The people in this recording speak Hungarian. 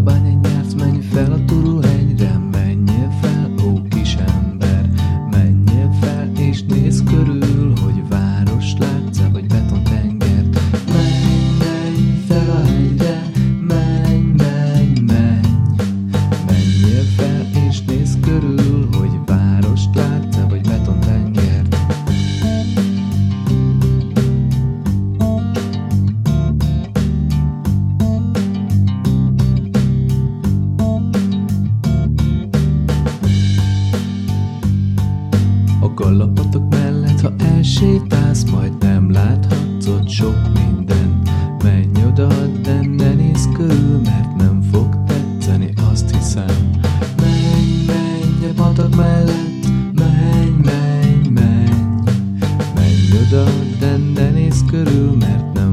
baba gallapatok mellett, ha elsétálsz, majd nem láthatsz ott sok minden. Menj oda, de ne nézz körül, mert nem fog tetszeni, azt hiszem. Menj, menj a patak mellett, menj, menj, menj. Menj oda, de ne nézz körül, mert nem